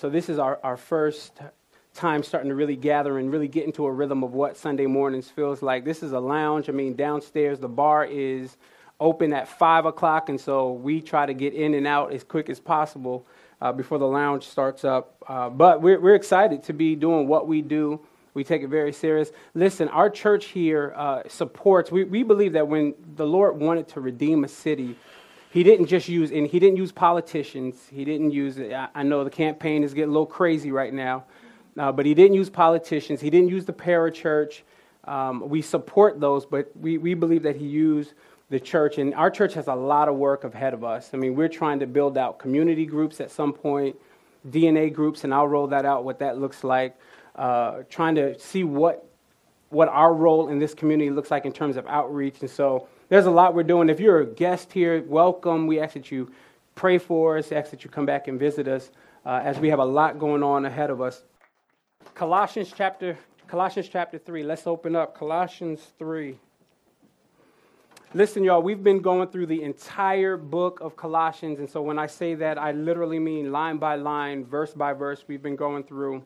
so this is our, our first time starting to really gather and really get into a rhythm of what Sunday mornings feels like. This is a lounge. I mean, downstairs, the bar is open at 5 o'clock, and so we try to get in and out as quick as possible uh, before the lounge starts up. Uh, but we're, we're excited to be doing what we do. We take it very serious. Listen, our church here uh, supports, we, we believe that when the Lord wanted to redeem a city, he didn't just use, and he didn't use politicians. He didn't use, I, I know the campaign is getting a little crazy right now, uh, but he didn't use politicians. He didn't use the parachurch. Um, we support those, but we, we believe that he used the church. And our church has a lot of work ahead of us. I mean, we're trying to build out community groups at some point, DNA groups, and I'll roll that out, what that looks like. Uh, trying to see what, what our role in this community looks like in terms of outreach. And so there's a lot we're doing. If you're a guest here, welcome. We ask that you pray for us, ask that you come back and visit us uh, as we have a lot going on ahead of us. Colossians chapter Colossians chapter 3. Let's open up Colossians 3. Listen, y'all, we've been going through the entire book of Colossians. And so when I say that, I literally mean line by line, verse by verse. We've been going through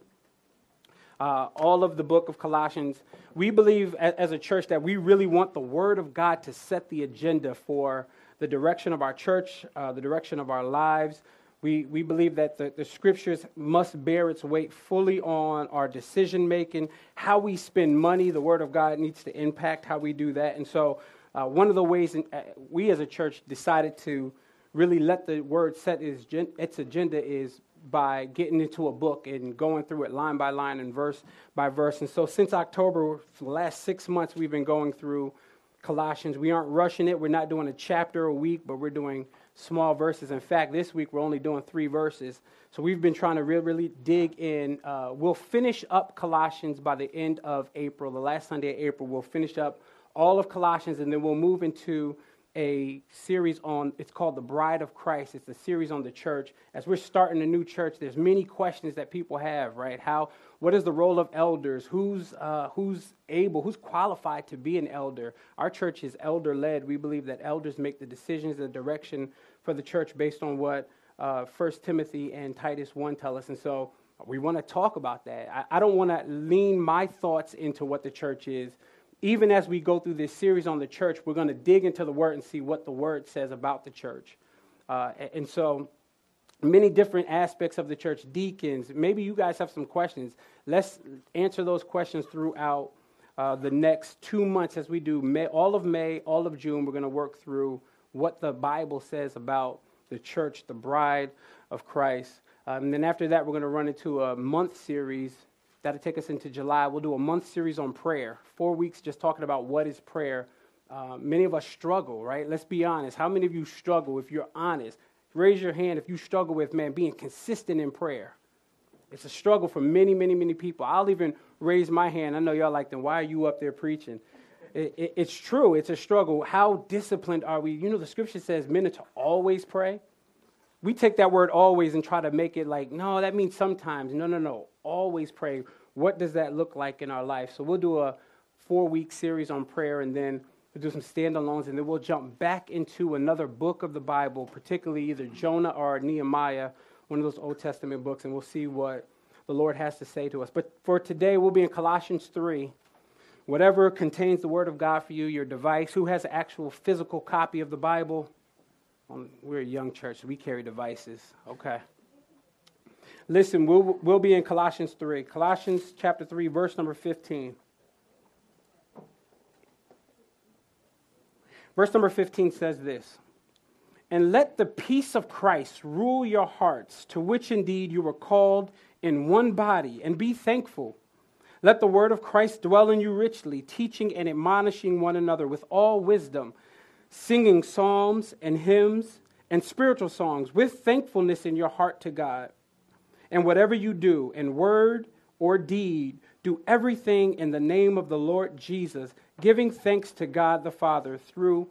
uh, all of the book of Colossians. We believe as a church that we really want the Word of God to set the agenda for the direction of our church, uh, the direction of our lives. We, we believe that the, the scriptures must bear its weight fully on our decision making, how we spend money. The Word of God needs to impact how we do that. And so, uh, one of the ways in, uh, we as a church decided to really let the Word set its, its agenda is by getting into a book and going through it line by line and verse by verse. And so, since October, for the last six months, we've been going through Colossians. We aren't rushing it. We're not doing a chapter a week, but we're doing small verses. In fact, this week we're only doing three verses. So we've been trying to really, really dig in. Uh, we'll finish up Colossians by the end of April. The last Sunday of April, we'll finish up all of Colossians, and then we'll move into a series on it's called the bride of christ. It's a series on the church. As we're starting a new church there's many questions that people have right? How what is the role of elders? Who's uh, who's able who's qualified to be an elder? Our church is elder led we believe that elders make the decisions and direction for the church based on what uh, timothy and titus 1 tell us. And so we want to talk about that. I, I don't want to lean my thoughts into what the church is even as we go through this series on the church, we're going to dig into the word and see what the word says about the church. Uh, and so, many different aspects of the church, deacons, maybe you guys have some questions. Let's answer those questions throughout uh, the next two months as we do May, all of May, all of June. We're going to work through what the Bible says about the church, the bride of Christ. Um, and then after that, we're going to run into a month series That'll take us into July. We'll do a month series on prayer, four weeks just talking about what is prayer. Uh, many of us struggle, right? Let's be honest. How many of you struggle, if you're honest? Raise your hand if you struggle with, man, being consistent in prayer. It's a struggle for many, many, many people. I'll even raise my hand. I know y'all like, then why are you up there preaching? It, it, it's true. It's a struggle. How disciplined are we? You know, the scripture says men are to always pray. We take that word always and try to make it like, no, that means sometimes. No, no, no always pray. What does that look like in our life? So we'll do a four week series on prayer and then we'll do some standalones and then we'll jump back into another book of the Bible, particularly either Jonah or Nehemiah, one of those Old Testament books, and we'll see what the Lord has to say to us. But for today, we'll be in Colossians 3. Whatever contains the Word of God for you, your device, who has an actual physical copy of the Bible? Um, we're a young church, so we carry devices. Okay. Listen, we'll, we'll be in Colossians 3. Colossians chapter 3, verse number 15. Verse number 15 says this And let the peace of Christ rule your hearts, to which indeed you were called in one body, and be thankful. Let the word of Christ dwell in you richly, teaching and admonishing one another with all wisdom, singing psalms and hymns and spiritual songs with thankfulness in your heart to God. And whatever you do, in word or deed, do everything in the name of the Lord Jesus, giving thanks to God the Father through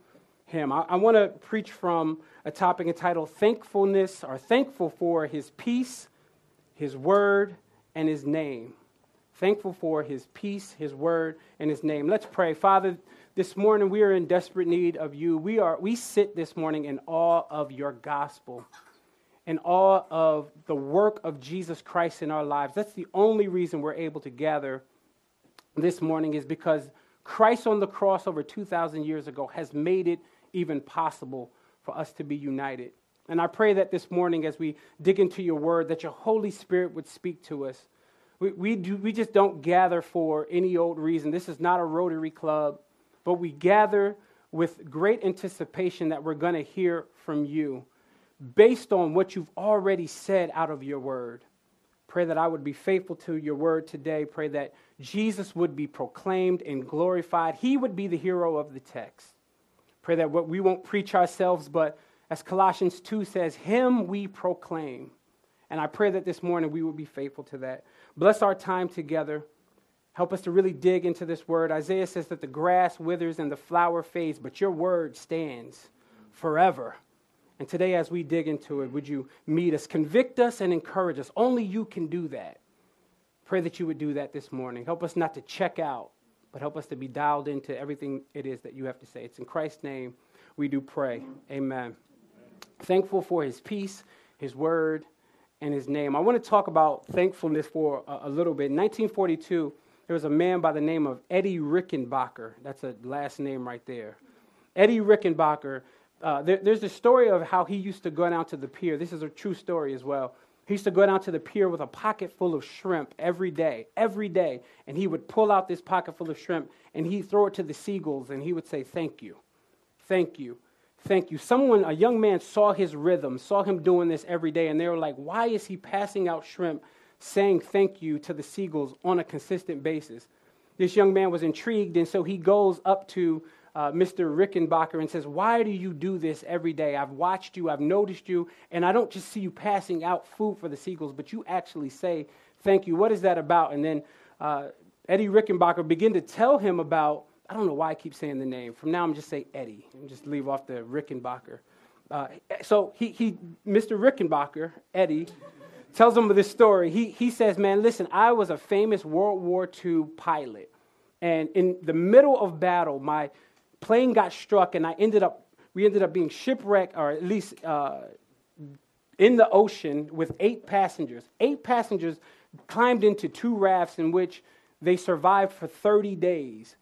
him. I, I want to preach from a topic entitled Thankfulness or Thankful for His Peace, His Word, and His Name. Thankful for His peace, His Word, and His name. Let's pray. Father, this morning we are in desperate need of you. We, are, we sit this morning in awe of your gospel. In awe of the work of Jesus Christ in our lives. That's the only reason we're able to gather this morning, is because Christ on the cross over 2,000 years ago has made it even possible for us to be united. And I pray that this morning, as we dig into your word, that your Holy Spirit would speak to us. We, we, do, we just don't gather for any old reason. This is not a Rotary Club, but we gather with great anticipation that we're going to hear from you based on what you've already said out of your word. Pray that I would be faithful to your word today. Pray that Jesus would be proclaimed and glorified. He would be the hero of the text. Pray that what we won't preach ourselves, but as Colossians 2 says, Him we proclaim. And I pray that this morning we will be faithful to that. Bless our time together. Help us to really dig into this word. Isaiah says that the grass withers and the flower fades, but your word stands forever. And today, as we dig into it, would you meet us, convict us, and encourage us? Only you can do that. Pray that you would do that this morning. Help us not to check out, but help us to be dialed into everything it is that you have to say. It's in Christ's name we do pray. Amen. Thankful for his peace, his word, and his name. I want to talk about thankfulness for a, a little bit. In 1942, there was a man by the name of Eddie Rickenbacker. That's a last name right there. Eddie Rickenbacker. Uh, there, there's a story of how he used to go down to the pier. This is a true story as well. He used to go down to the pier with a pocket full of shrimp every day, every day. And he would pull out this pocket full of shrimp and he'd throw it to the seagulls and he would say, Thank you, thank you, thank you. Someone, a young man, saw his rhythm, saw him doing this every day, and they were like, Why is he passing out shrimp, saying thank you to the seagulls on a consistent basis? This young man was intrigued, and so he goes up to uh, Mr. Rickenbacker and says, Why do you do this every day? I've watched you, I've noticed you, and I don't just see you passing out food for the seagulls, but you actually say, Thank you. What is that about? And then uh, Eddie Rickenbacker began to tell him about, I don't know why I keep saying the name. From now, I'm just say Eddie and just leave off the Rickenbacker. Uh, so he, he, Mr. Rickenbacker, Eddie, tells him this story. He, he says, Man, listen, I was a famous World War II pilot. And in the middle of battle, my plane got struck, and I ended up, we ended up being shipwrecked, or at least uh, in the ocean with eight passengers. Eight passengers climbed into two rafts in which they survived for 30 days.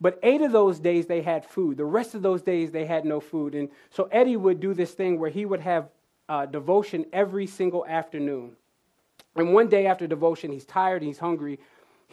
But eight of those days they had food. The rest of those days they had no food. And so Eddie would do this thing where he would have uh, devotion every single afternoon. And one day after devotion, he's tired, he's hungry,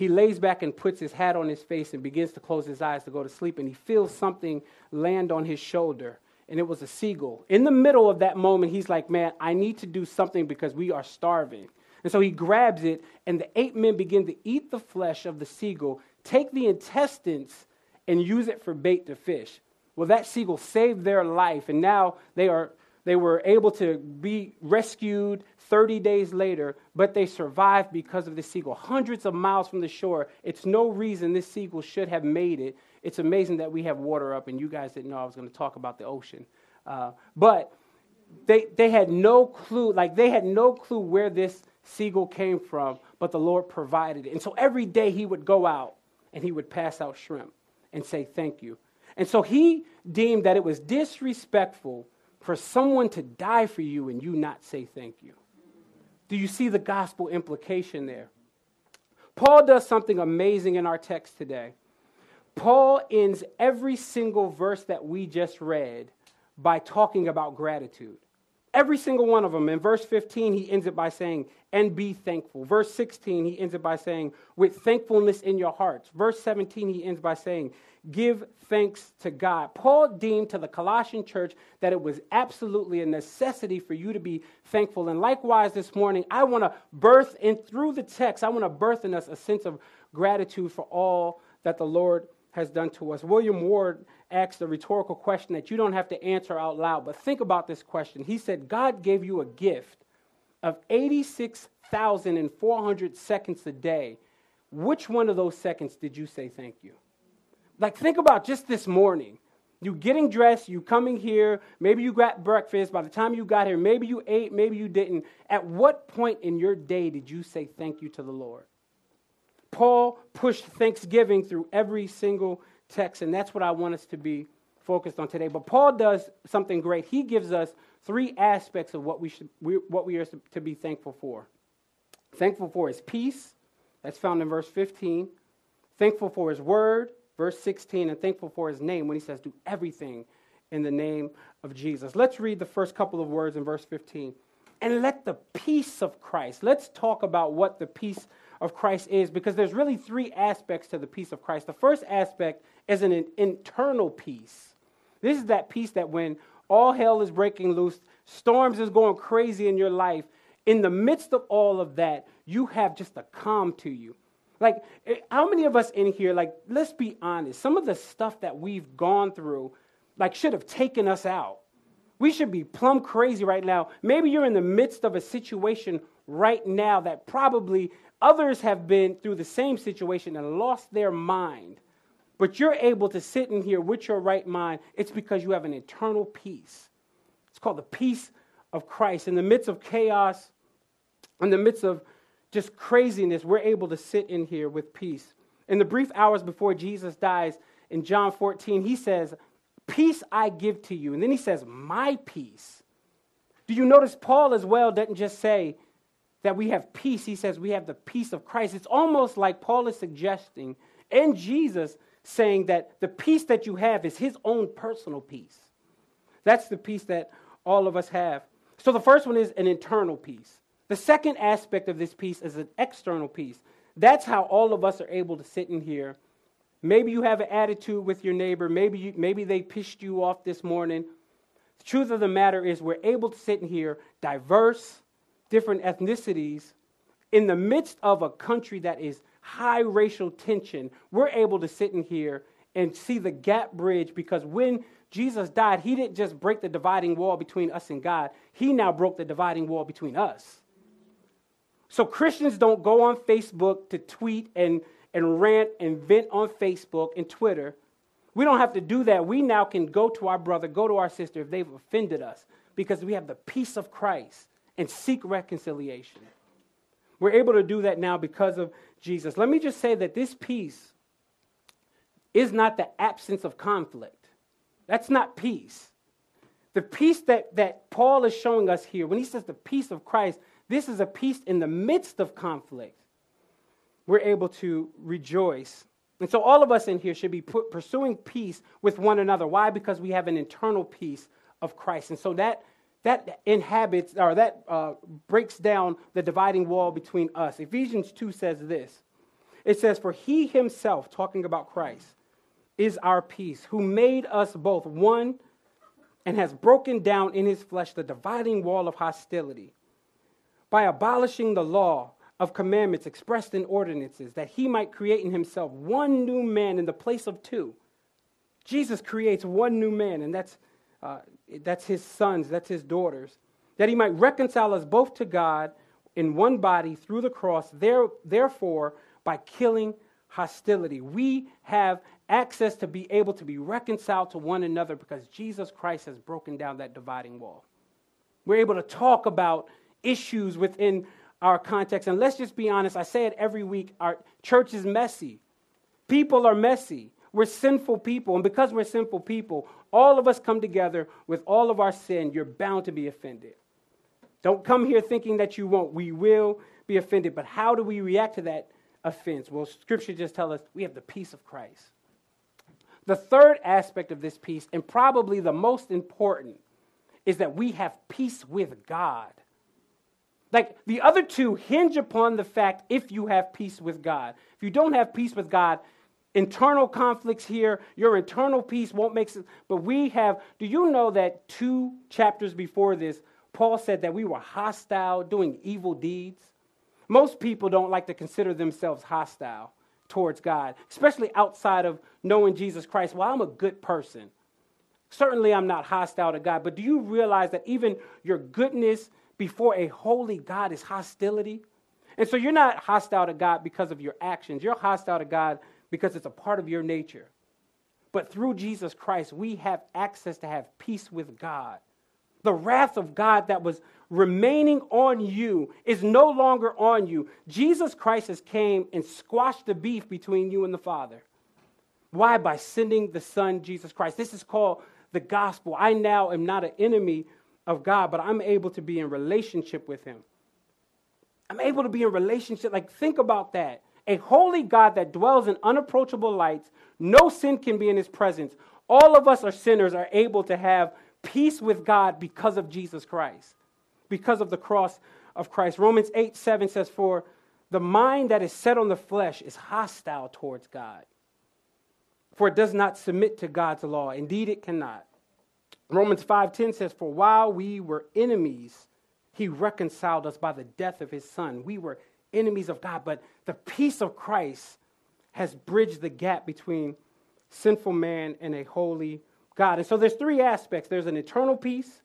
he lays back and puts his hat on his face and begins to close his eyes to go to sleep. And he feels something land on his shoulder. And it was a seagull. In the middle of that moment, he's like, Man, I need to do something because we are starving. And so he grabs it, and the eight men begin to eat the flesh of the seagull, take the intestines, and use it for bait to fish. Well, that seagull saved their life, and now they, are, they were able to be rescued, 30 days later, but they survived because of the seagull. Hundreds of miles from the shore. It's no reason this seagull should have made it. It's amazing that we have water up, and you guys didn't know I was going to talk about the ocean. Uh, but they, they had no clue, like, they had no clue where this seagull came from, but the Lord provided it. And so every day he would go out and he would pass out shrimp and say thank you. And so he deemed that it was disrespectful for someone to die for you and you not say thank you. Do you see the gospel implication there? Paul does something amazing in our text today. Paul ends every single verse that we just read by talking about gratitude. Every single one of them. In verse 15, he ends it by saying, and be thankful. Verse 16, he ends it by saying, with thankfulness in your hearts. Verse 17, he ends by saying, give thanks to God. Paul deemed to the Colossian church that it was absolutely a necessity for you to be thankful. And likewise, this morning, I want to birth in through the text, I want to birth in us a sense of gratitude for all that the Lord has done to us. William Ward asked a rhetorical question that you don't have to answer out loud, but think about this question. He said, God gave you a gift of 86,400 seconds a day. Which one of those seconds did you say thank you? Like, think about just this morning. You getting dressed, you coming here, maybe you got breakfast. By the time you got here, maybe you ate, maybe you didn't. At what point in your day did you say thank you to the Lord? Paul pushed thanksgiving through every single text, and that's what I want us to be focused on today. But Paul does something great. He gives us three aspects of what we, should, we, what we are to be thankful for. Thankful for his peace, that's found in verse 15. Thankful for his word, verse 16, and thankful for his name when he says, Do everything in the name of Jesus. Let's read the first couple of words in verse 15. And let the peace of Christ, let's talk about what the peace of Christ is, because there's really three aspects to the peace of Christ. The first aspect is an internal peace. This is that peace that when all hell is breaking loose, storms is going crazy in your life, in the midst of all of that, you have just a calm to you. Like, eh, how many of us in here, like, let's be honest, some of the stuff that we've gone through, like, should have taken us out. We should be plumb crazy right now. Maybe you're in the midst of a situation right now that probably others have been through the same situation and lost their mind. But you're able to sit in here with your right mind. It's because you have an eternal peace. It's called the peace of Christ. In the midst of chaos, in the midst of just craziness, we're able to sit in here with peace. In the brief hours before Jesus dies, in John 14, he says, Peace I give to you. And then he says, My peace. Do you notice Paul as well doesn't just say that we have peace, he says we have the peace of Christ. It's almost like Paul is suggesting and Jesus saying that the peace that you have is his own personal peace. That's the peace that all of us have. So the first one is an internal peace. The second aspect of this peace is an external peace. That's how all of us are able to sit in here. Maybe you have an attitude with your neighbor. Maybe, you, maybe they pissed you off this morning. The truth of the matter is, we're able to sit in here, diverse, different ethnicities, in the midst of a country that is high racial tension. We're able to sit in here and see the gap bridge because when Jesus died, he didn't just break the dividing wall between us and God, he now broke the dividing wall between us. So Christians don't go on Facebook to tweet and, and rant and vent on Facebook and Twitter. We don't have to do that. We now can go to our brother, go to our sister if they've offended us because we have the peace of Christ and seek reconciliation. We're able to do that now because of Jesus. Let me just say that this peace is not the absence of conflict. That's not peace. The peace that, that Paul is showing us here, when he says the peace of Christ, this is a peace in the midst of conflict. We're able to rejoice. And so, all of us in here should be pursuing peace with one another. Why? Because we have an internal peace of Christ. And so, that, that inhabits or that uh, breaks down the dividing wall between us. Ephesians 2 says this it says, For he himself, talking about Christ, is our peace, who made us both one and has broken down in his flesh the dividing wall of hostility by abolishing the law of commandments expressed in ordinances, that he might create in himself one new man in the place of two. Jesus creates one new man, and that's, uh, that's his sons, that's his daughters, that he might reconcile us both to God in one body through the cross, there, therefore, by killing hostility. We have access to be able to be reconciled to one another because Jesus Christ has broken down that dividing wall. We're able to talk about issues within our context. And let's just be honest, I say it every week our church is messy. People are messy. We're sinful people. And because we're sinful people, all of us come together with all of our sin. You're bound to be offended. Don't come here thinking that you won't. We will be offended. But how do we react to that offense? Well, Scripture just tells us we have the peace of Christ. The third aspect of this peace, and probably the most important, is that we have peace with God. Like the other two hinge upon the fact if you have peace with God. If you don't have peace with God, internal conflicts here, your internal peace won't make sense. But we have, do you know that two chapters before this, Paul said that we were hostile, doing evil deeds? Most people don't like to consider themselves hostile towards God, especially outside of knowing Jesus Christ. Well, I'm a good person. Certainly, I'm not hostile to God, but do you realize that even your goodness before a holy God is hostility. And so you're not hostile to God because of your actions, you're hostile to God because it's a part of your nature. But through Jesus Christ, we have access to have peace with God. The wrath of God that was remaining on you is no longer on you. Jesus Christ has came and squashed the beef between you and the Father. Why? By sending the Son, Jesus Christ. This is called the gospel. I now am not an enemy of God, but I'm able to be in relationship with Him. I'm able to be in relationship. Like, think about that. A holy God that dwells in unapproachable lights, no sin can be in His presence. All of us are sinners, are able to have peace with God because of Jesus Christ, because of the cross of Christ. Romans 8 7 says, For the mind that is set on the flesh is hostile towards God, for it does not submit to God's law. Indeed, it cannot. Romans 5:10 says, "For while we were enemies, he reconciled us by the death of his son. We were enemies of God, but the peace of Christ has bridged the gap between sinful man and a holy God." And so there's three aspects. There's an eternal peace,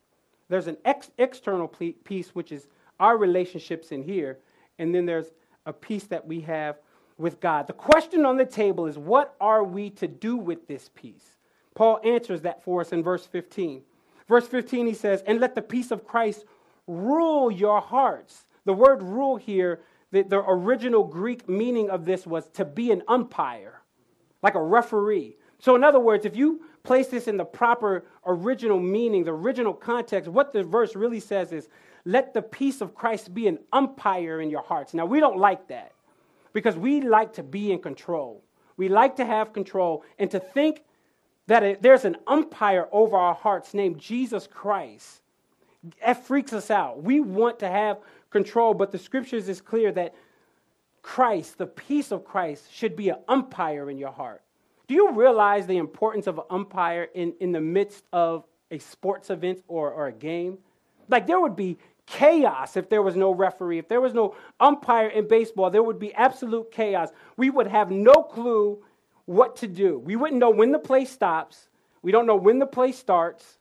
there's an ex- external peace which is our relationships in here, and then there's a peace that we have with God. The question on the table is what are we to do with this peace? Paul answers that for us in verse 15. Verse 15, he says, And let the peace of Christ rule your hearts. The word rule here, the, the original Greek meaning of this was to be an umpire, like a referee. So, in other words, if you place this in the proper original meaning, the original context, what the verse really says is, let the peace of Christ be an umpire in your hearts. Now, we don't like that because we like to be in control. We like to have control and to think that it, there's an umpire over our hearts named Jesus Christ. That freaks us out. We want to have control, but the scriptures is clear that Christ, the peace of Christ, should be an umpire in your heart. Do you realize the importance of an umpire in, in the midst of a sports event or, or a game? Like there would be chaos if there was no referee. If there was no umpire in baseball, there would be absolute chaos. We would have no clue what to do. We wouldn't know when the play stops, we don't know when the play starts.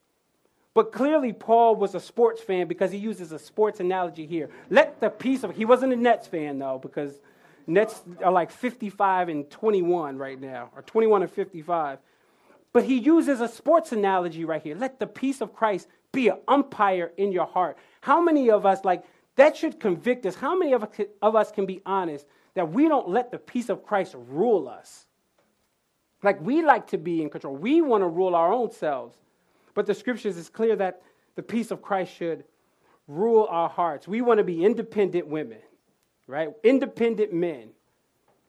But clearly, Paul was a sports fan because he uses a sports analogy here. Let the peace of, he wasn't a Nets fan though, because Nets are like 55 and 21 right now, or 21 and 55. But he uses a sports analogy right here. Let the peace of Christ be an umpire in your heart. How many of us, like, that should convict us? How many of, of us can be honest that we don't let the peace of Christ rule us? Like we like to be in control. We want to rule our own selves. But the scriptures is clear that the peace of Christ should rule our hearts. We want to be independent women, right? Independent men.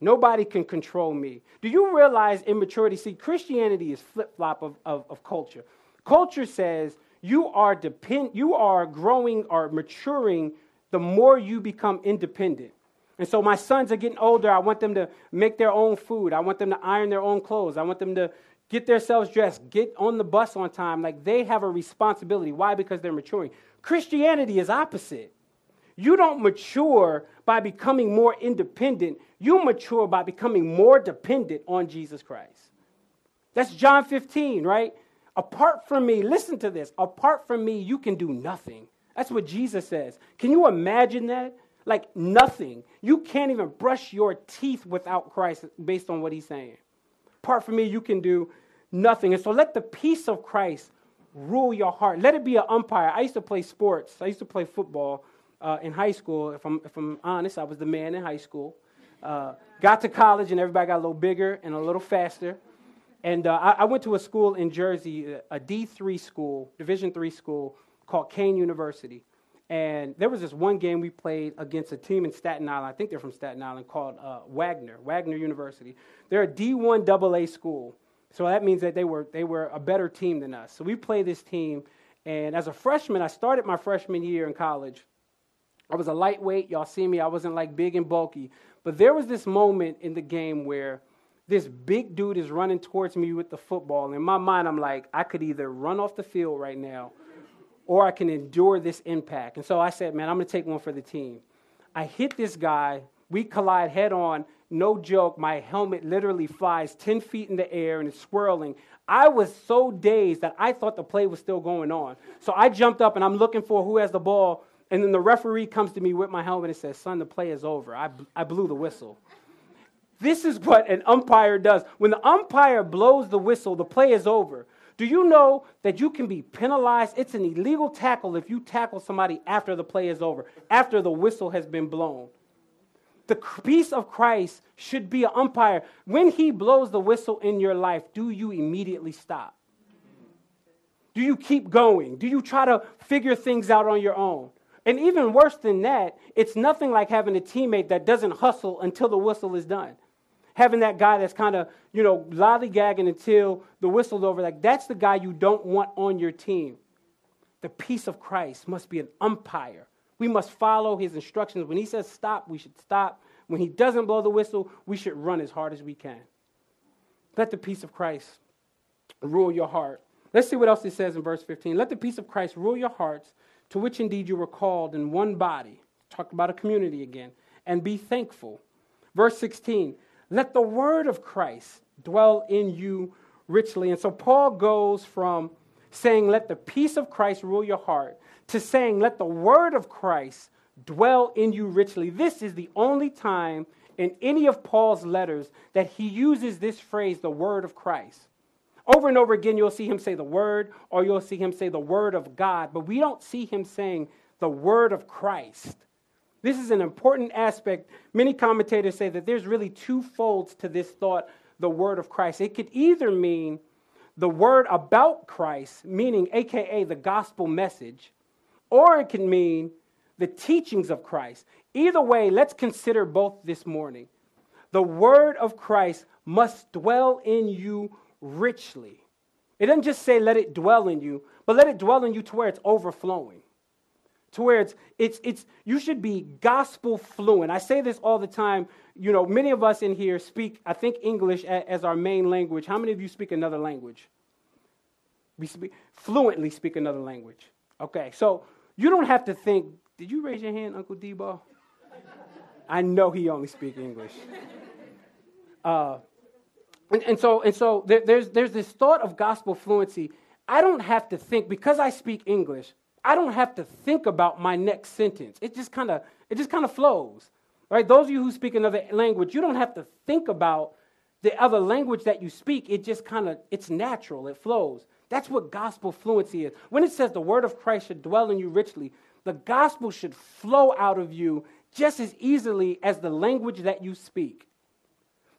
Nobody can control me. Do you realize immaturity? See, Christianity is flip flop of, of, of, culture. Culture says you are depend, you are growing or maturing the more you become independent. And so my sons are getting older. I want them to make their own food. I want them to iron their own clothes. I want them to get themselves dressed, get on the bus on time. Like they have a responsibility. Why? Because they're maturing. Christianity is opposite. You don't mature by becoming more independent. You mature by becoming more dependent on Jesus Christ. That's John 15, right? Apart from me, listen to this. Apart from me, you can do nothing. That's what Jesus says. Can you imagine that? like nothing. You can't even brush your teeth without Christ based on what he's saying. Apart from me, you can do nothing. And so let the peace of Christ rule your heart. Let it be an umpire. I used to play sports, I used to play football uh, in high school. If I'm, if I'm honest, I was the man in high school. Uh, got to college, and everybody got a little bigger and a little faster. And uh, I, I, went to a school in Jersey, a D3 school, Division three school called Kean University. And there was this one game we played against a team in Staten Island. I think they're from Staten Island called uh, Wagner, Wagner University. They're a D1 AA school. So that means that they were, they were a better team than us. So we played this team. And as a freshman, I started my freshman year in college. I was a lightweight. Y'all see me. I wasn't like big and bulky. But there was this moment in the game where this big dude is running towards me with the football. In my mind, I'm like, I could either run off the field right now or I can endure this impact. And so I said, man, I'm going to take one for the team. I hit this guy. We collide head on. No joke. My helmet literally flies 10 feet in the air and it's swirling. I was so dazed that I thought the play was still going on. So I jumped up and I'm looking for who has the ball. And then the referee comes to me with my helmet and says, Son, the play is over. I, I blew the whistle. This is what an umpire does. When the umpire blows the whistle, the play is over. Do you know that you can be penalized? It's an illegal tackle if you tackle somebody after the play is over, after the whistle has been blown. The peace of Christ should be an umpire. When he blows the whistle in your life, do you immediately stop? Do you keep going? Do you try to figure things out on your own? And even worse than that, it's nothing like having a teammate that doesn't hustle until the whistle is done. Having that guy that's kind of, you know, lollygagging until the whistle's over, like that's the guy you don't want on your team. The peace of Christ must be an umpire. We must follow his instructions. When he says stop, we should stop. When he doesn't blow the whistle, we should run as hard as we can. Let the peace of Christ rule your heart. Let's see what else it says in verse 15. Let the peace of Christ rule your hearts, to which indeed you were called in one body. Talk about a community again. And be thankful. Verse 16. Let the word of Christ dwell in you richly. And so Paul goes from saying, Let the peace of Christ rule your heart, to saying, Let the word of Christ dwell in you richly. This is the only time in any of Paul's letters that he uses this phrase, the word of Christ. Over and over again, you'll see him say the word, or you'll see him say the word of God, but we don't see him saying the word of Christ. This is an important aspect. Many commentators say that there's really two folds to this thought, the word of Christ. It could either mean the word about Christ, meaning AKA the gospel message, or it can mean the teachings of Christ. Either way, let's consider both this morning. The word of Christ must dwell in you richly. It doesn't just say let it dwell in you, but let it dwell in you to where it's overflowing. To where it's, it's, it's, you should be gospel fluent. I say this all the time. You know, many of us in here speak, I think, English as our main language. How many of you speak another language? We speak, fluently speak another language. Okay, so you don't have to think, did you raise your hand, Uncle Debo? I know he only speaks English. Uh, and, and so, and so there, there's, there's this thought of gospel fluency. I don't have to think, because I speak English, I don't have to think about my next sentence. It just kind of it just kind of flows. Right? Those of you who speak another language, you don't have to think about the other language that you speak. It just kind of it's natural. It flows. That's what gospel fluency is. When it says the word of Christ should dwell in you richly, the gospel should flow out of you just as easily as the language that you speak.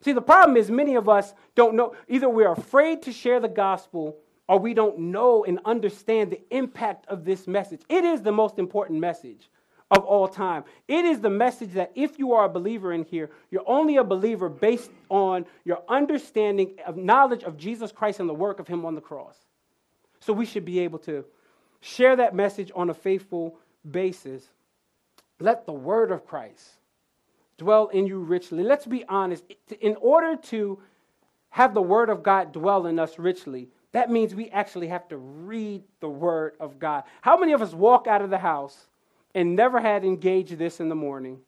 See, the problem is many of us don't know. Either we're afraid to share the gospel or we don't know and understand the impact of this message. It is the most important message of all time. It is the message that if you are a believer in here, you're only a believer based on your understanding of knowledge of Jesus Christ and the work of Him on the cross. So we should be able to share that message on a faithful basis. Let the word of Christ dwell in you richly. Let's be honest. In order to have the word of God dwell in us richly, that means we actually have to read the word of God. How many of us walk out of the house and never had engaged this in the morning?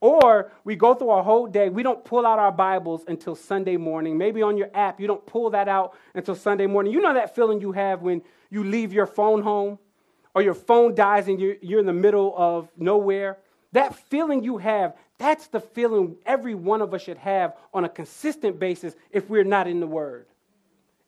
Or we go through our whole day, we don't pull out our Bibles until Sunday morning. Maybe on your app, you don't pull that out until Sunday morning. You know that feeling you have when you leave your phone home or your phone dies and you're, you're in the middle of nowhere? That feeling you have, that's the feeling every one of us should have on a consistent basis if we're not in the Word.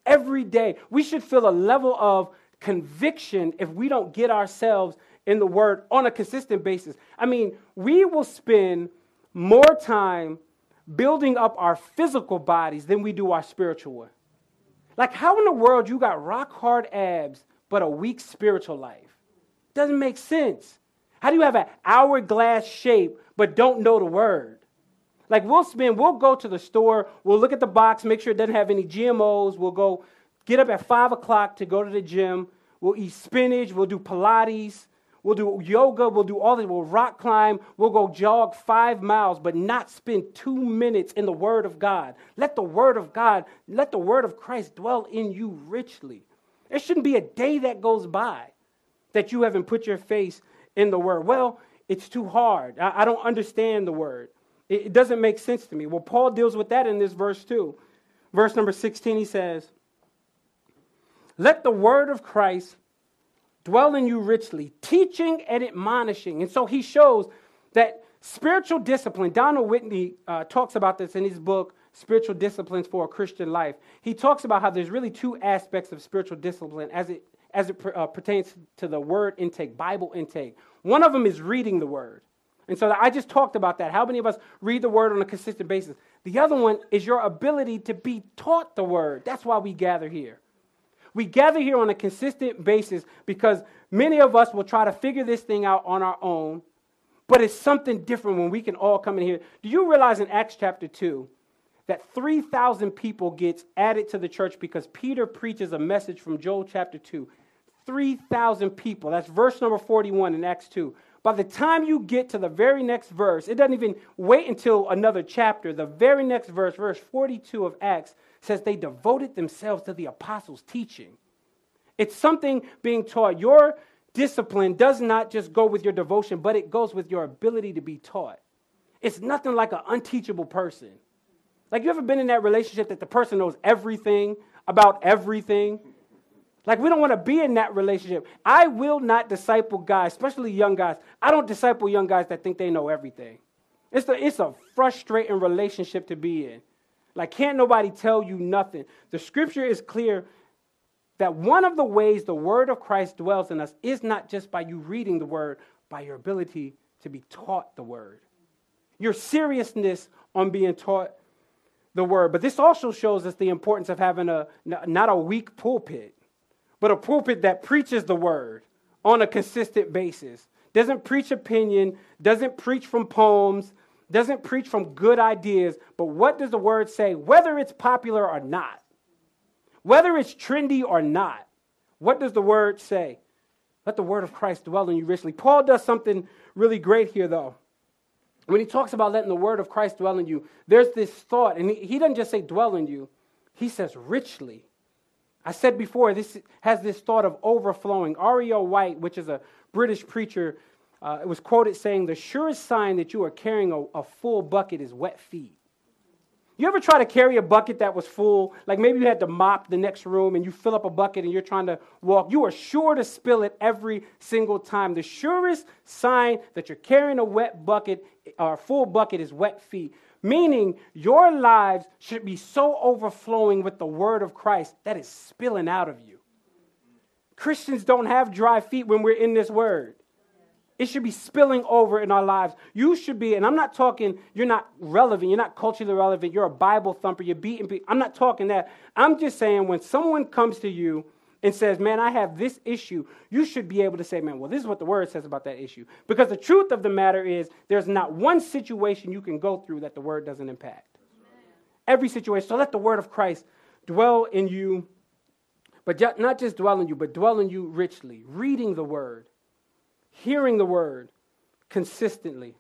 Every day, we should feel a level of conviction if we don't get ourselves in the Word on a consistent basis. I mean, we will spend more time building up our physical bodies than we do our spiritual one. Like, how in the world you got rock hard abs but a weak spiritual life? Doesn't make sense. How do you have an hourglass shape but don't know the word? Like we'll spend, we'll go to the store, we'll look at the box, make sure it doesn't have any GMOs. We'll go get up at five o'clock to go to the gym. We'll eat spinach. We'll do Pilates. We'll do yoga. We'll do all this. We'll rock climb. We'll go jog five miles, but not spend two minutes in the Word of God. Let the Word of God, let the Word of Christ dwell in you richly. There shouldn't be a day that goes by that you haven't put your face in the word. Well, it's too hard. I, I don't understand the word. It, doesn't make sense to me. Well, Paul deals with that in this verse too. Verse number 16, he says, Let the word of Christ dwell in you richly, teaching and admonishing. And so he shows that spiritual discipline, Donald Whitney uh, talks about this in his book, Spiritual Disciplines for a Christian Life. He talks about how there's really two aspects of spiritual discipline as it as it uh, pertains to the word intake, Bible intake. One of them is reading the word. And so I just talked about that. How many of us read the word on a consistent basis? The other one is your ability to be taught the word. That's why we gather here. We gather here on a consistent basis because many of us will try to figure this thing out on our own, but it's something different when we can all come in here. Do you realize in Acts chapter 2 that 3,000 people gets added to the church because Peter preaches a message from Joel chapter 2? 3,000 people. That's verse number 41 in Acts 2. By the time you get to the very next verse, it doesn't even wait until another chapter. The very next verse, verse 42 of Acts, says they devoted themselves to the apostles' teaching. It's something being taught. Your discipline does not just go with your devotion, but it goes with your ability to be taught. It's nothing like an unteachable person. Like, you ever been in that relationship that the person knows everything about everything? Like, we don't want to be in that relationship. I will not disciple guys, especially young guys. I don't disciple young guys that think they know everything. It's a, it's a frustrating relationship to be in. Like, can't nobody tell you nothing? The scripture is clear that one of the ways the word of Christ dwells in us is not just by you reading the word, by your ability to be taught the word. Your seriousness on being taught the word. But this also shows us the importance of having a not a weak pulpit but a pulpit that preaches the word on a consistent basis. Doesn't preach opinion, doesn't preach from poems, doesn't preach from good ideas, but what does the word say, whether it's popular or not? Whether it's trendy or not, what does the word say? Let the word of Christ dwell in you richly. Paul does something really great here, though. When he talks about letting the word of Christ dwell in you, there's this thought, and he, doesn't just say dwell in you, he says richly. I said before, this has this thought of overflowing. R.E.O. White, which is a British preacher, uh, was quoted saying, The surest sign that you are carrying a, a full bucket is wet feet. You ever try to carry a bucket that was full? Like maybe you had to mop the next room and you fill up a bucket and you're trying to walk. You are sure to spill it every single time. The surest sign that you're carrying a wet bucket or a full bucket is wet feet. Meaning, your lives should be so overflowing with the word of Christ that it's spilling out of you. Christians don't have dry feet when we're in this word. It should be spilling over in our lives. You should be, and I'm not talking, you're not relevant, you're not culturally relevant, you're a Bible thumper, you're beating people. I'm not talking that. I'm just saying when someone comes to you and says, Man, I have this issue, you should be able to say, Man, well, this is what the word says about that issue. Because the truth of the matter is, there's not one situation you can go through that the word doesn't impact. Every situation. So let the word of Christ dwell in you, but not just dwell in you, but dwell in you richly. Reading the word, hearing the word consistently.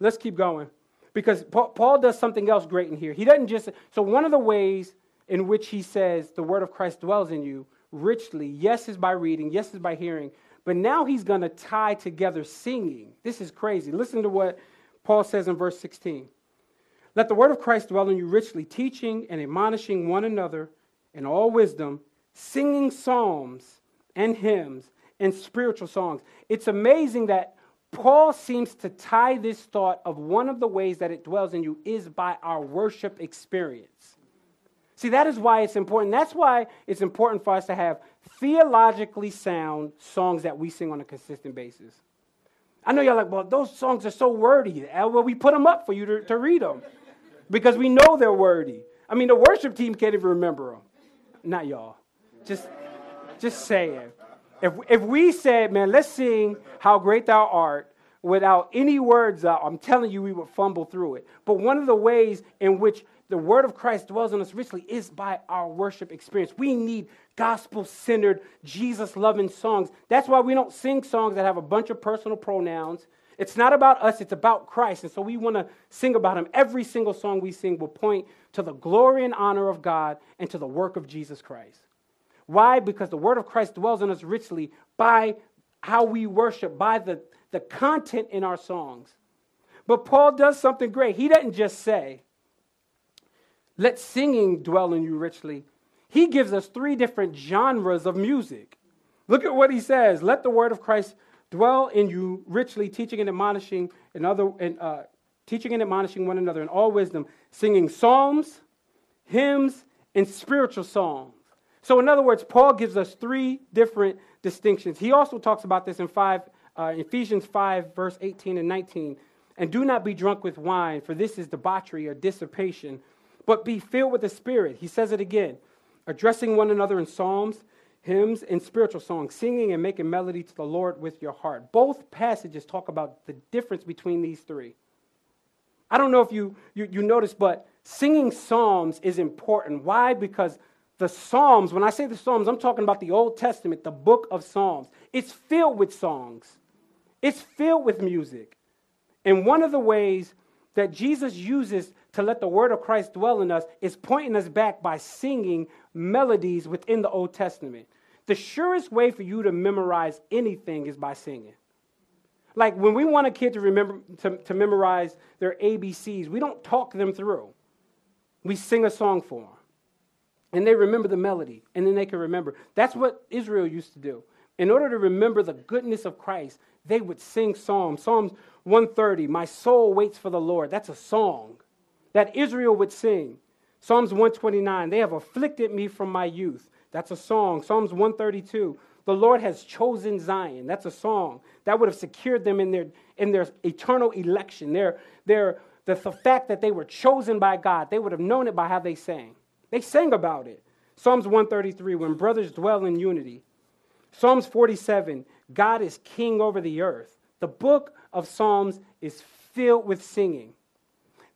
Let's keep going. Because Paul does something else great in here. He doesn't just, so one of the ways in which he says the word of Christ dwells in you richly. Yes, is by reading, yes, is by hearing. But now he's going to tie together singing. This is crazy. Listen to what Paul says in verse 16. Let the word of Christ dwell in you richly, teaching and admonishing one another in all wisdom, singing psalms and hymns and spiritual songs. It's amazing that Paul seems to tie this thought of one of the ways that it dwells in you is by our worship experience. See, that is why it's important. That's why it's important for us to have theologically sound songs that we sing on a consistent basis. I know y'all like, well, those songs are so wordy. Uh, well, we put them up for you to, to read them because we know they're wordy. I mean, the worship team can't even remember them. Not y'all. Just, just saying. If, if we said, man, let's sing How Great Thou Art without any words out, I'm telling you, we would fumble through it. But one of the ways in which the word of Christ dwells in us richly is by our worship experience. We need gospel centered, Jesus loving songs. That's why we don't sing songs that have a bunch of personal pronouns. It's not about us, it's about Christ. And so we want to sing about him. Every single song we sing will point to the glory and honor of God and to the work of Jesus Christ. Why? Because the word of Christ dwells in us richly by how we worship, by the, the content in our songs. But Paul does something great. He doesn't just say, let singing dwell in you richly. He gives us three different genres of music. Look at what he says. Let the word of Christ dwell in you richly, teaching and admonishing another, and uh, teaching and admonishing one another in all wisdom, singing psalms, hymns, and spiritual songs. So, in other words, Paul gives us three different distinctions. He also talks about this in five, uh, Ephesians 5, verse 18 and 19. And do not be drunk with wine, for this is debauchery or dissipation but be filled with the Spirit. He says it again. addressing one another in psalms, hymns, and spiritual songs, singing and making melody to the Lord with your heart. Both passages talk about the difference between these three. I don't know if you, you, you noticed, but singing psalms is important. Why? Because the Psalms, when I say the Psalms, I'm talking about the Old Testament, the book of Psalms. It's filled with songs, it's filled with music. And one of the ways that Jesus uses to let the word of Christ dwell in us is pointing us back by singing melodies within the Old Testament. The surest way for you to memorize anything is by singing. Like when we want a kid to remember to, to memorize their ABCs, we don't talk them through. We sing a song for them. And they remember the melody, and then they can remember. That's what Israel used to do. In order to remember the goodness of Christ, they would sing psalms. Psalms 130, My soul waits for the Lord. That's a song that Israel would sing. Psalms 129, They have afflicted me from my youth. That's a song. Psalms 132, The Lord has chosen Zion. That's a song that would have secured them in their, in their eternal election. Their, their, the, the fact that they were chosen by God, they would have known it by how they sang. They sang about it. Psalms 133, When brothers dwell in unity. Psalms 47, God is king over the earth. The book of Psalms is filled with singing.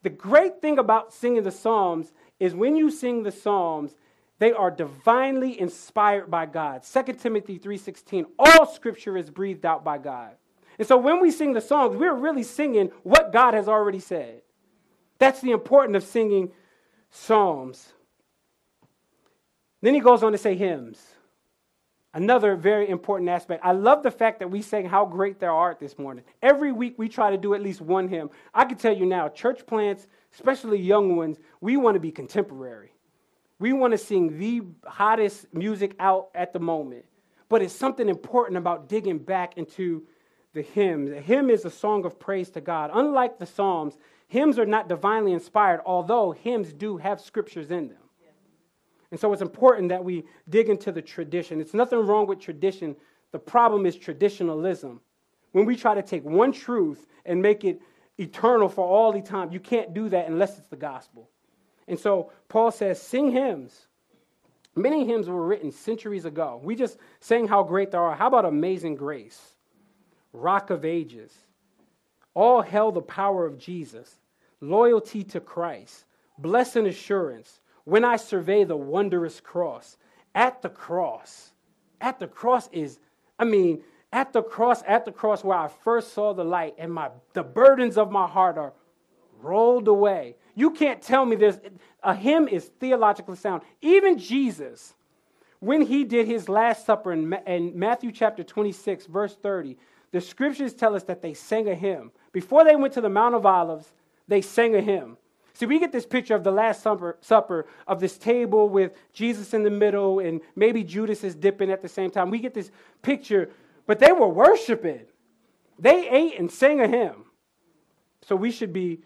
The great thing about singing the Psalms is when you sing the Psalms, they are divinely inspired by God. 2 Timothy 3:16, all scripture is breathed out by God. And so when we sing the songs, we're really singing what God has already said. That's the importance of singing psalms. Then he goes on to say hymns. Another very important aspect. I love the fact that we sang How Great Thou Art this morning. Every week we try to do at least one hymn. I can tell you now, church plants, especially young ones, we want to be contemporary. We want to sing the hottest music out at the moment. But it's something important about digging back into the hymns. A hymn is a song of praise to God. Unlike the Psalms, hymns are not divinely inspired, although hymns do have scriptures in them. And so it's important that we dig into the tradition. It's nothing wrong with tradition. The problem is traditionalism. When we try to take one truth and make it eternal for all the time, you can't do that unless it's the gospel. And so Paul says, sing hymns. Many hymns were written centuries ago. We just sang how great they are. How about Amazing Grace? Rock of Ages. All hail the power of Jesus. Loyalty to Christ. Blessed assurance when I survey the wondrous cross, at the cross, at the cross is, I mean, at the cross, at the cross where I first saw the light and my the burdens of my heart are rolled away. You can't tell me there's a hymn is theologically sound. Even Jesus, when he did his last supper in, in Matthew chapter 26, verse 30, the scriptures tell us that they sang a hymn. Before they went to the Mount of Olives, they sang a hymn. See, we get this picture of the Last Supper, supper, of this table with Jesus in the middle and maybe Judas is dipping at the same time. We get this picture, but they were worshiping. They ate and sang a hymn. So we should be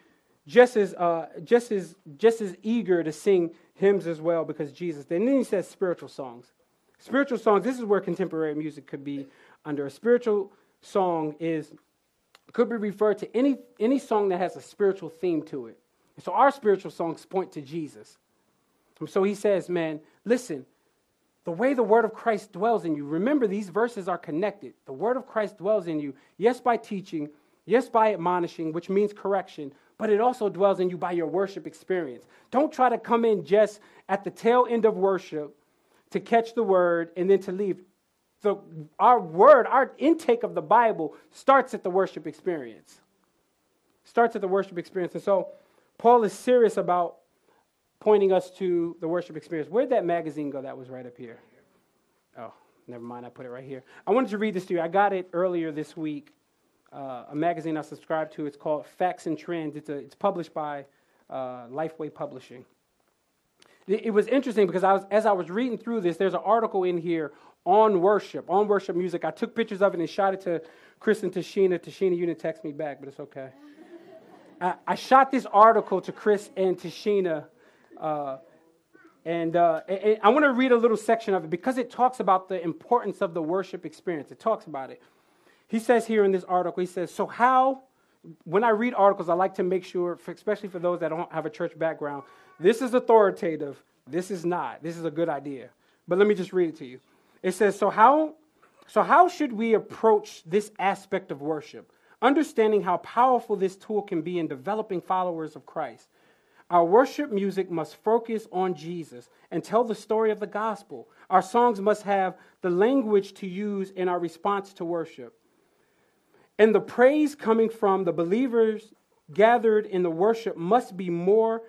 just as, uh, just as, just as eager to sing hymns as well because Jesus. And then he says spiritual songs. Spiritual songs, this is where contemporary music could be under. A spiritual song is could be referred to any, any song that has a spiritual theme to it. So our spiritual songs point to Jesus. And so he says, man, listen, the way the word of Christ dwells in you, remember these verses are connected. The word of Christ dwells in you, yes, by teaching, yes, by admonishing, which means correction, but it also dwells in you by your worship experience. Don't try to come in just at the tail end of worship to catch the word and then to leave. The, our word, our intake of the Bible starts at the worship experience. Starts at the worship experience. And so Paul is serious about pointing us to the worship experience. Where'd that magazine go that was right up here? Oh, never mind. I put it right here. I wanted to read this to you. I got it earlier this week. Uh, a magazine I subscribe to. It's called Facts and Trends. It's, a, it's published by uh, Lifeway Publishing. It, it was interesting because I was, as I was reading through this, there's an article in here on worship, on worship music. I took pictures of it and shot it to Chris and Tashina. Tashina, you didn't text me back, but it's okay. I, I shot this article to Chris and Tashina, uh, and, uh, and I want to read a little section of it because it talks about the importance of the worship experience. It talks about it. He says here in this article, he says, So, how, when I read articles, I like to make sure, especially for those that don't have a church background, this is authoritative. This is not. This is a good idea. But let me just read it to you. It says, So how so how should we approach this aspect of worship? Understanding how powerful this tool can be in developing followers of Christ. Our worship music must focus on Jesus and tell the story of the gospel. Our songs must have the language to use in our response to worship. And the praise coming from the believers gathered in the worship must be more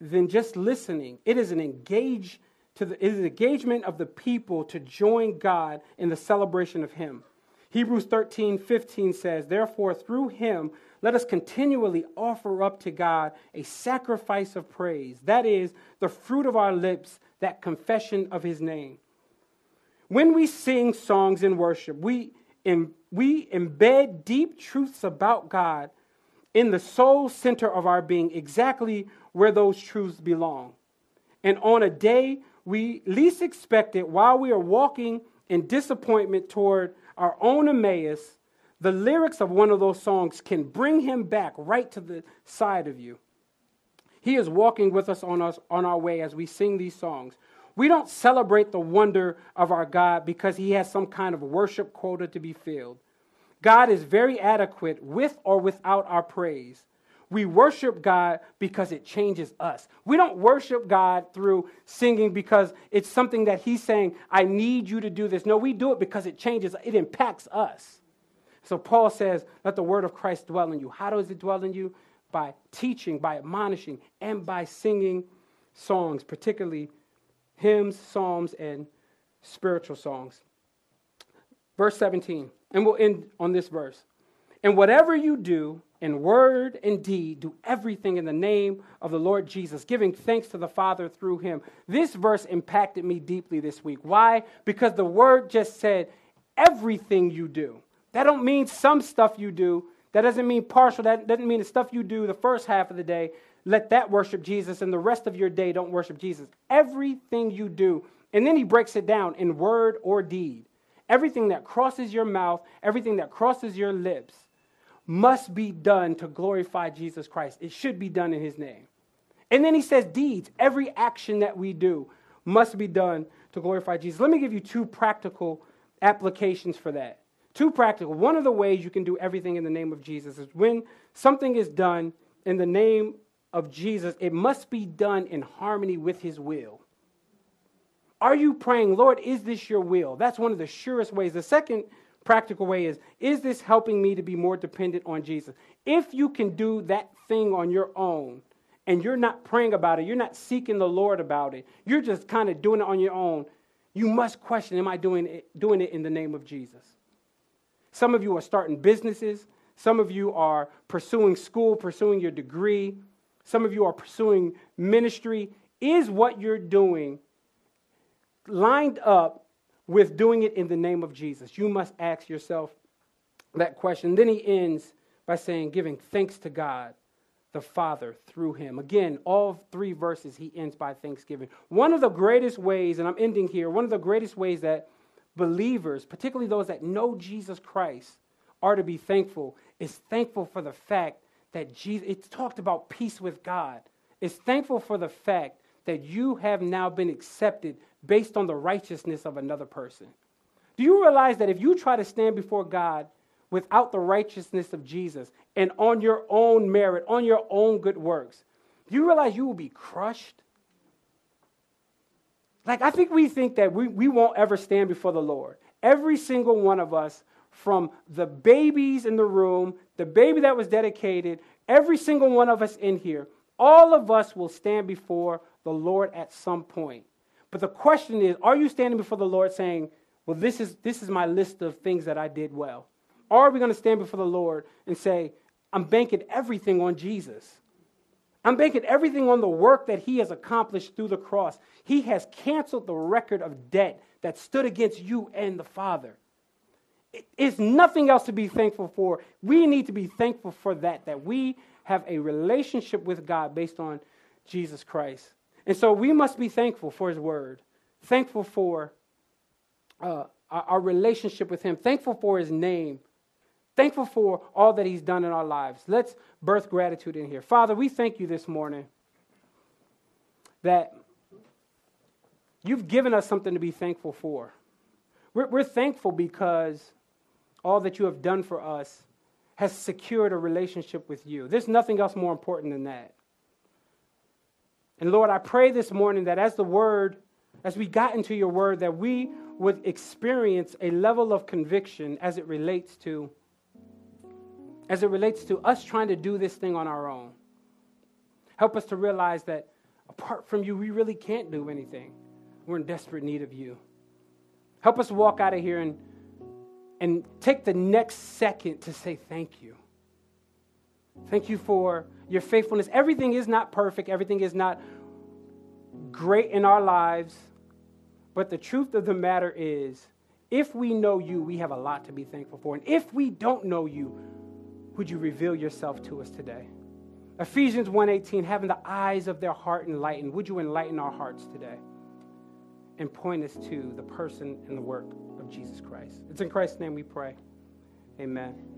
than just listening. It is an engage to the, it is engagement of the people to join God in the celebration of Him. Hebrews 13, 15 says, Therefore, through Him, let us continually offer up to God a sacrifice of praise. That is, the fruit of our lips, that confession of His name. When we sing songs in worship, we, we embed deep truths about God in the soul center of our being, exactly where those truths belong. And on a day we least expect it, while we are walking in disappointment toward our own Emmaus, the lyrics of one of those songs can bring him back right to the side of you. He is walking with us on, us on our way as we sing these songs. We don't celebrate the wonder of our God because he has some kind of worship quota to be filled. God is very adequate with or without our praise. We worship God because it changes us. We don't worship God through singing because it's something that He's saying, I need you to do this. No, we do it because it changes, it impacts us. So Paul says, Let the word of Christ dwell in you. How does it dwell in you? By teaching, by admonishing, and by singing songs, particularly hymns, psalms, and spiritual songs. Verse 17, and we'll end on this verse. And whatever you do, in word and deed, do everything in the name of the Lord Jesus, giving thanks to the Father through him. This verse impacted me deeply this week. Why? Because the word just said, everything you do. That don't mean some stuff you do. That doesn't mean partial. That doesn't mean the stuff you do the first half of the day, let that worship Jesus, and the rest of your day don't worship Jesus. Everything you do. And then he breaks it down in word or deed. Everything that crosses your mouth, everything that crosses your lips must be done to glorify Jesus Christ. It should be done in his name. And then he says, deeds, every action that we do must be done to glorify Jesus. Let me give you two practical applications for that. Two practical. One of the ways you can do everything in the name of Jesus is when something is done in the name of Jesus, it must be done in harmony with his will. Are you praying, Lord, is this your will? That's one of the surest ways. The second practical way is is this helping me to be more dependent on Jesus? If you can do that thing on your own and you're not praying about it, you're not seeking the Lord about it, you're just kind of doing it on your own, you must question am I doing it, doing it in the name of Jesus? Some of you are starting businesses, some of you are pursuing school, pursuing your degree, some of you are pursuing ministry. Is what you're doing lined up with doing it in the name of Jesus? You must ask yourself that question. Then he ends by saying, giving thanks to God the Father through him. Again, all three verses he ends by thanksgiving. One of the greatest ways, and I'm ending here, one of the greatest ways that believers, particularly those that know Jesus Christ, are to be thankful is thankful for the fact that Jesus, it's talked about peace with God. It's thankful for the fact that you have now been accepted based on the righteousness of another person. Do you realize that if you try to stand before God without the righteousness of Jesus and on your own merit, on your own good works, do you realize you will be crushed? Like, I think we think that we, we won't ever stand before the Lord. Every single one of us, from the babies in the room, the baby that was dedicated, every single one of us in here, all of us will stand before the Lord at some point. But the question is, are you standing before the Lord saying, well, this is, this is my list of things that I did well? Or are we going to stand before the Lord and say, I'm banking everything on Jesus? I'm banking everything on the work that he has accomplished through the cross. He has canceled the record of debt that stood against you and the Father. It's nothing else to be thankful for. We need to be thankful for that, that we have a relationship with God based on Jesus Christ. And so we must be thankful for his word, thankful for uh, our, relationship with him, thankful for his name, thankful for all that he's done in our lives. Let's birth gratitude in here. Father, we thank you this morning that You've given us something to be thankful for. We're, we're thankful because all that you have done for us has secured a relationship with you. There's nothing else more important than that. And Lord, I pray this morning that as the word, as we got into your word, that we would experience a level of conviction as it relates to as it relates to us trying to do this thing on our own. Help us to realize that apart from you, we really can't do anything. We're in desperate need of you. Help us walk out of here and, and take the next second to say thank you. Thank you for your faithfulness. Everything is not perfect, everything is not great in our lives. But the truth of the matter is, if we know you, we have a lot to be thankful for. And if we don't know you, would you reveal yourself to us today? Ephesians 1:18 having the eyes of their heart enlightened. Would you enlighten our hearts today? And point us to the person and the work Jesus Christ. It's in Christ's name we pray. Amen.